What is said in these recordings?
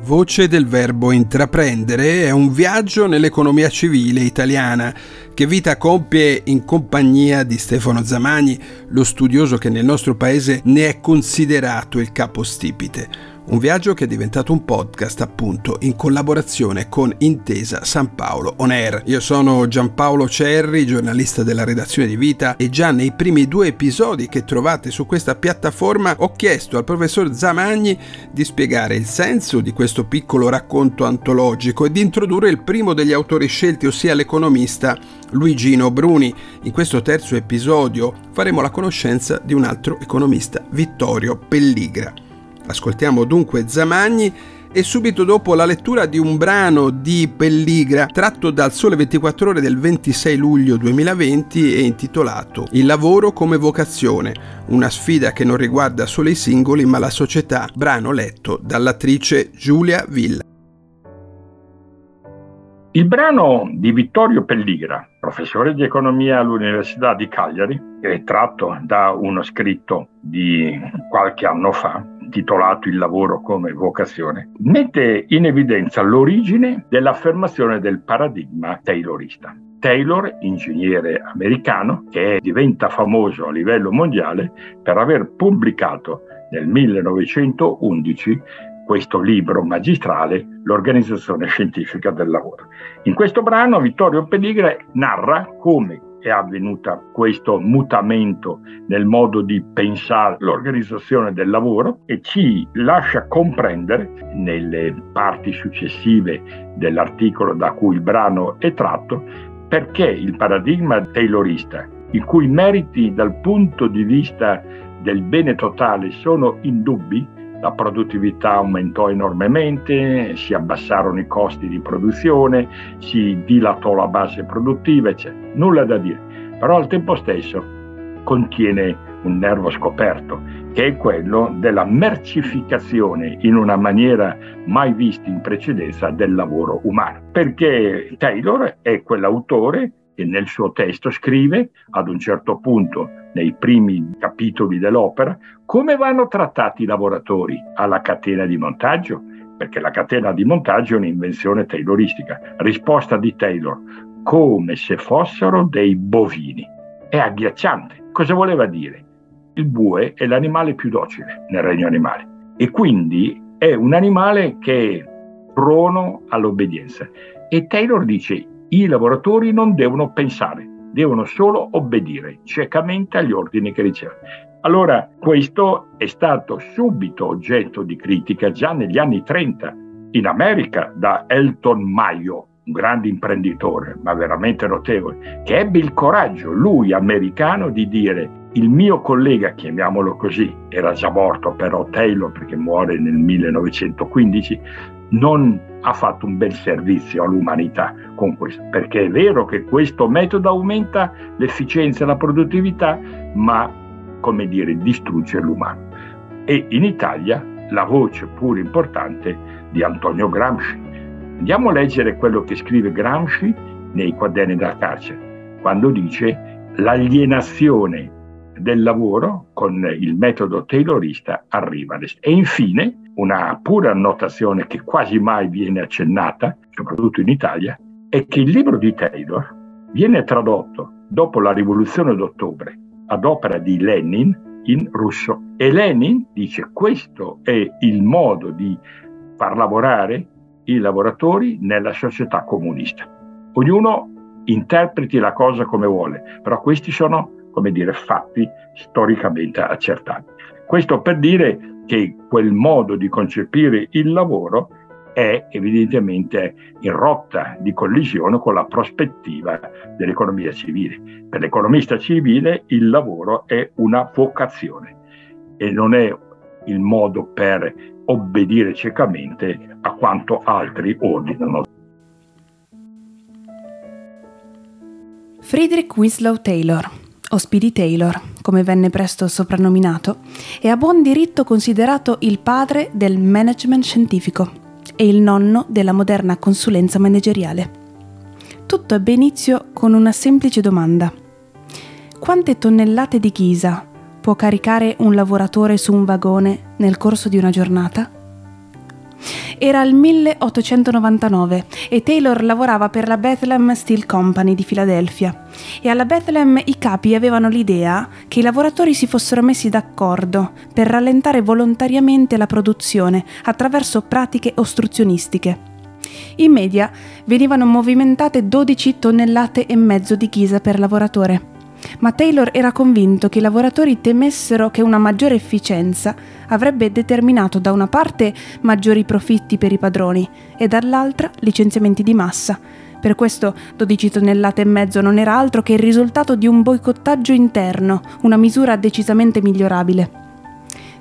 Voce del verbo intraprendere è un viaggio nell'economia civile italiana che Vita compie in compagnia di Stefano Zamagni, lo studioso che nel nostro paese ne è considerato il capostipite. Un viaggio che è diventato un podcast appunto in collaborazione con Intesa San Paolo On Air. Io sono Giampaolo Cerri, giornalista della redazione di Vita e già nei primi due episodi che trovate su questa piattaforma ho chiesto al professor Zamagni di spiegare il senso di questo piccolo racconto antologico e di introdurre il primo degli autori scelti, ossia l'economista Luigino Bruni. In questo terzo episodio faremo la conoscenza di un altro economista, Vittorio Pelligra. Ascoltiamo dunque Zamagni e subito dopo la lettura di un brano di Pelligra tratto dal Sole 24 ore del 26 luglio 2020 e intitolato Il lavoro come vocazione, una sfida che non riguarda solo i singoli ma la società, brano letto dall'attrice Giulia Villa. Il brano di Vittorio Pelligra, professore di economia all'Università di Cagliari, è tratto da uno scritto di qualche anno fa, titolato Il lavoro come vocazione, mette in evidenza l'origine dell'affermazione del paradigma taylorista. Taylor, ingegnere americano, che diventa famoso a livello mondiale per aver pubblicato nel 1911 questo libro magistrale, L'organizzazione scientifica del lavoro. In questo brano Vittorio Pelligra narra come è avvenuto questo mutamento nel modo di pensare l'organizzazione del lavoro e ci lascia comprendere nelle parti successive dell'articolo da cui il brano è tratto perché il paradigma taylorista, i cui meriti dal punto di vista del bene totale sono indubbi, la produttività aumentò enormemente, si abbassarono i costi di produzione, si dilatò la base produttiva, eccetera. Nulla da dire, però al tempo stesso contiene un nervo scoperto, che è quello della mercificazione in una maniera mai vista in precedenza del lavoro umano. Perché Taylor è quell'autore nel suo testo scrive ad un certo punto nei primi capitoli dell'opera, come vanno trattati i lavoratori alla catena di montaggio, perché la catena di montaggio è un'invenzione tayloristica. Risposta di Taylor, come se fossero dei bovini. È agghiacciante. Cosa voleva dire? Il bue è l'animale più docile nel regno animale e quindi è un animale che è prono all'obbedienza. E Taylor dice i lavoratori non devono pensare, devono solo obbedire ciecamente agli ordini che ricevono. Allora, questo è stato subito oggetto di critica già negli anni 30 in America da Elton Mayo, un grande imprenditore, ma veramente notevole, che ebbe il coraggio, lui americano, di dire il mio collega, chiamiamolo così, era già morto però Taylor perché muore nel 1915, non ha fatto un bel servizio all'umanità con questo, perché è vero che questo metodo aumenta l'efficienza e la produttività, ma come dire, distrugge l'umano. E in Italia la voce pure importante di Antonio Gramsci. Andiamo a leggere quello che scrive Gramsci nei quaderni della carcere, quando dice l'alienazione del lavoro con il metodo taylorista arriva. E infine, una pura annotazione che quasi mai viene accennata, soprattutto in Italia, è che il libro di Taylor viene tradotto dopo la rivoluzione d'ottobre ad opera di Lenin in russo. E Lenin dice questo è il modo di far lavorare i lavoratori nella società comunista. Ognuno interpreti la cosa come vuole, però questi sono come dire, fatti storicamente accertati. Questo per dire che quel modo di concepire il lavoro è evidentemente in rotta di collisione con la prospettiva dell'economia civile. Per l'economista civile il lavoro è una vocazione e non è il modo per obbedire ciecamente a quanto altri ordinano. Friedrich Winslow Taylor o Speedy Taylor, come venne presto soprannominato, è a buon diritto considerato il padre del management scientifico e il nonno della moderna consulenza manageriale. Tutto ebbe inizio con una semplice domanda. Quante tonnellate di ghisa può caricare un lavoratore su un vagone nel corso di una giornata? Era il 1899 e Taylor lavorava per la Bethlehem Steel Company di Filadelfia e alla Bethlehem i capi avevano l'idea che i lavoratori si fossero messi d'accordo per rallentare volontariamente la produzione attraverso pratiche ostruzionistiche. In media venivano movimentate 12 tonnellate e mezzo di ghisa per lavoratore ma Taylor era convinto che i lavoratori temessero che una maggiore efficienza avrebbe determinato da una parte maggiori profitti per i padroni e dall'altra licenziamenti di massa. Per questo 12 tonnellate e mezzo non era altro che il risultato di un boicottaggio interno, una misura decisamente migliorabile.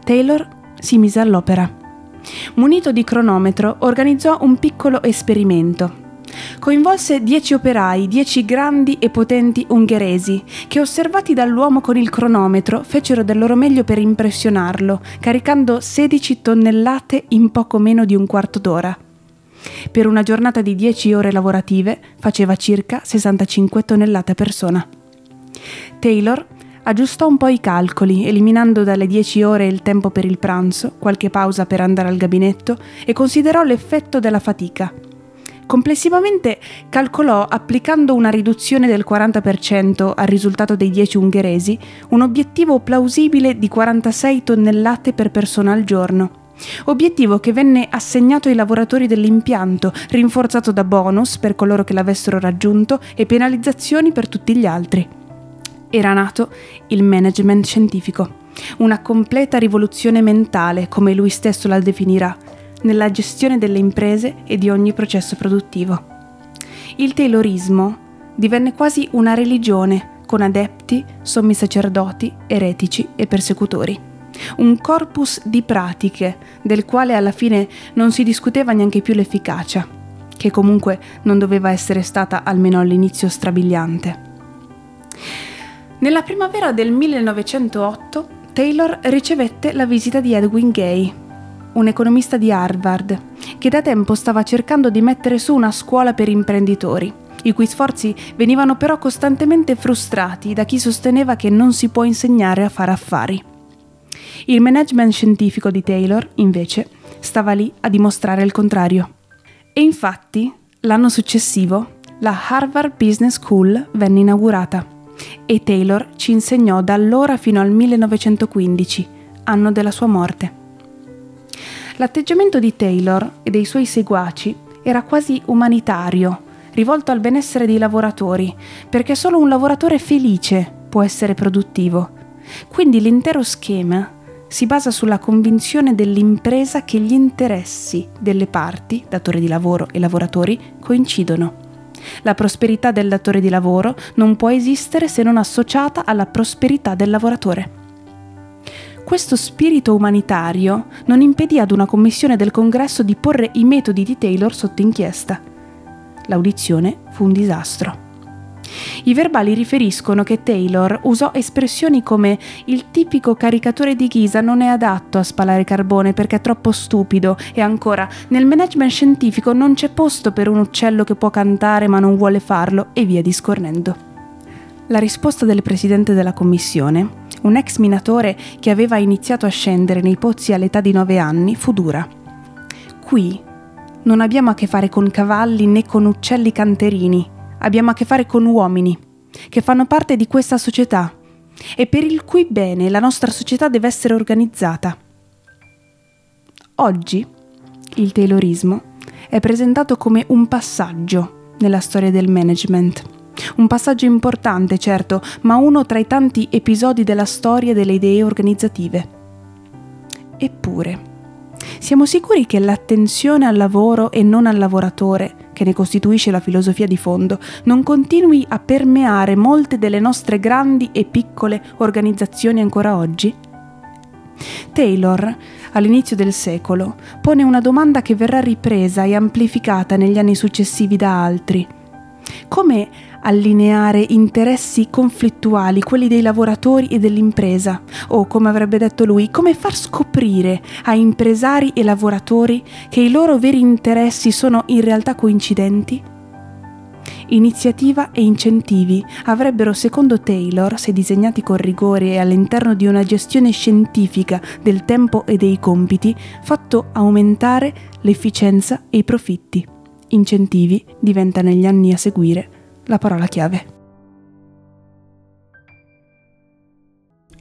Taylor si mise all'opera. Munito di cronometro, organizzò un piccolo esperimento Coinvolse dieci operai, dieci grandi e potenti ungheresi, che osservati dall'uomo con il cronometro fecero del loro meglio per impressionarlo, caricando 16 tonnellate in poco meno di un quarto d'ora. Per una giornata di 10 ore lavorative faceva circa 65 tonnellate a persona. Taylor aggiustò un po' i calcoli, eliminando dalle 10 ore il tempo per il pranzo, qualche pausa per andare al gabinetto e considerò l'effetto della fatica – Complessivamente calcolò, applicando una riduzione del 40% al risultato dei 10 ungheresi, un obiettivo plausibile di 46 tonnellate per persona al giorno. Obiettivo che venne assegnato ai lavoratori dell'impianto, rinforzato da bonus per coloro che l'avessero raggiunto e penalizzazioni per tutti gli altri. Era nato il management scientifico, una completa rivoluzione mentale, come lui stesso la definirà, nella gestione delle imprese e di ogni processo produttivo. Il Taylorismo divenne quasi una religione con adepti, sommi sacerdoti, eretici e persecutori. Un corpus di pratiche del quale alla fine non si discuteva neanche più l'efficacia, che comunque non doveva essere stata almeno all'inizio strabiliante. Nella primavera del 1908 Taylor ricevette la visita di Edwin Gay, un economista di Harvard, che da tempo stava cercando di mettere su una scuola per imprenditori, i cui sforzi venivano però costantemente frustrati da chi sosteneva che non si può insegnare a fare affari. Il management scientifico di Taylor, invece, stava lì a dimostrare il contrario. E infatti, l'anno successivo, la Harvard Business School venne inaugurata e Taylor ci insegnò da allora fino al 1915, anno della sua morte. L'atteggiamento di Taylor e dei suoi seguaci era quasi umanitario, rivolto al benessere dei lavoratori, perché solo un lavoratore felice può essere produttivo. Quindi l'intero schema si basa sulla convinzione dell'impresa che gli interessi delle parti, datore di lavoro e lavoratori, coincidono. La prosperità del datore di lavoro non può esistere se non associata alla prosperità del lavoratore. Questo spirito umanitario non impedì ad una commissione del congresso di porre i metodi di Taylor sotto inchiesta. L'audizione fu un disastro. I verbali riferiscono che Taylor usò espressioni come il tipico caricatore di ghisa non è adatto a spalare carbone perché è troppo stupido e ancora nel management scientifico non c'è posto per un uccello che può cantare ma non vuole farlo e via discorrendo. La risposta del presidente della commissione un ex minatore che aveva iniziato a scendere nei pozzi all'età di nove anni, fu dura. Qui non abbiamo a che fare con cavalli né con uccelli canterini, abbiamo a che fare con uomini che fanno parte di questa società e per il cui bene la nostra società deve essere organizzata. Oggi il Taylorismo è presentato come un passaggio nella storia del management un passaggio importante, certo, ma uno tra i tanti episodi della storia delle idee organizzative. Eppure, siamo sicuri che l'attenzione al lavoro e non al lavoratore, che ne costituisce la filosofia di fondo, non continui a permeare molte delle nostre grandi e piccole organizzazioni ancora oggi? Taylor, all'inizio del secolo, pone una domanda che verrà ripresa e amplificata negli anni successivi da altri. Come allineare interessi conflittuali, quelli dei lavoratori e dell'impresa, o come avrebbe detto lui, come far scoprire a impresari e lavoratori che i loro veri interessi sono in realtà coincidenti? Iniziativa e incentivi avrebbero, secondo Taylor, se disegnati con rigore e all'interno di una gestione scientifica del tempo e dei compiti, fatto aumentare l'efficienza e i profitti. Incentivi diventa negli anni a seguire la parola chiave.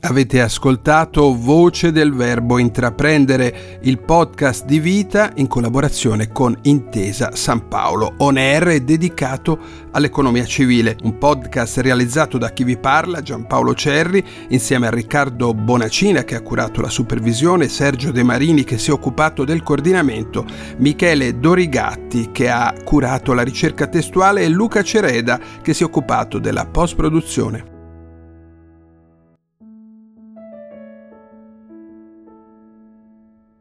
Avete ascoltato Voce del Verbo Intraprendere, il podcast di vita in collaborazione con Intesa San Paolo, on air dedicato all'economia civile, un podcast realizzato da chi vi parla, Giampaolo Cerri, insieme a Riccardo Bonacina che ha curato la supervisione, Sergio De Marini che si è occupato del coordinamento, Michele Dorigatti che ha curato la ricerca testuale e Luca Cereda che si è occupato della post-produzione.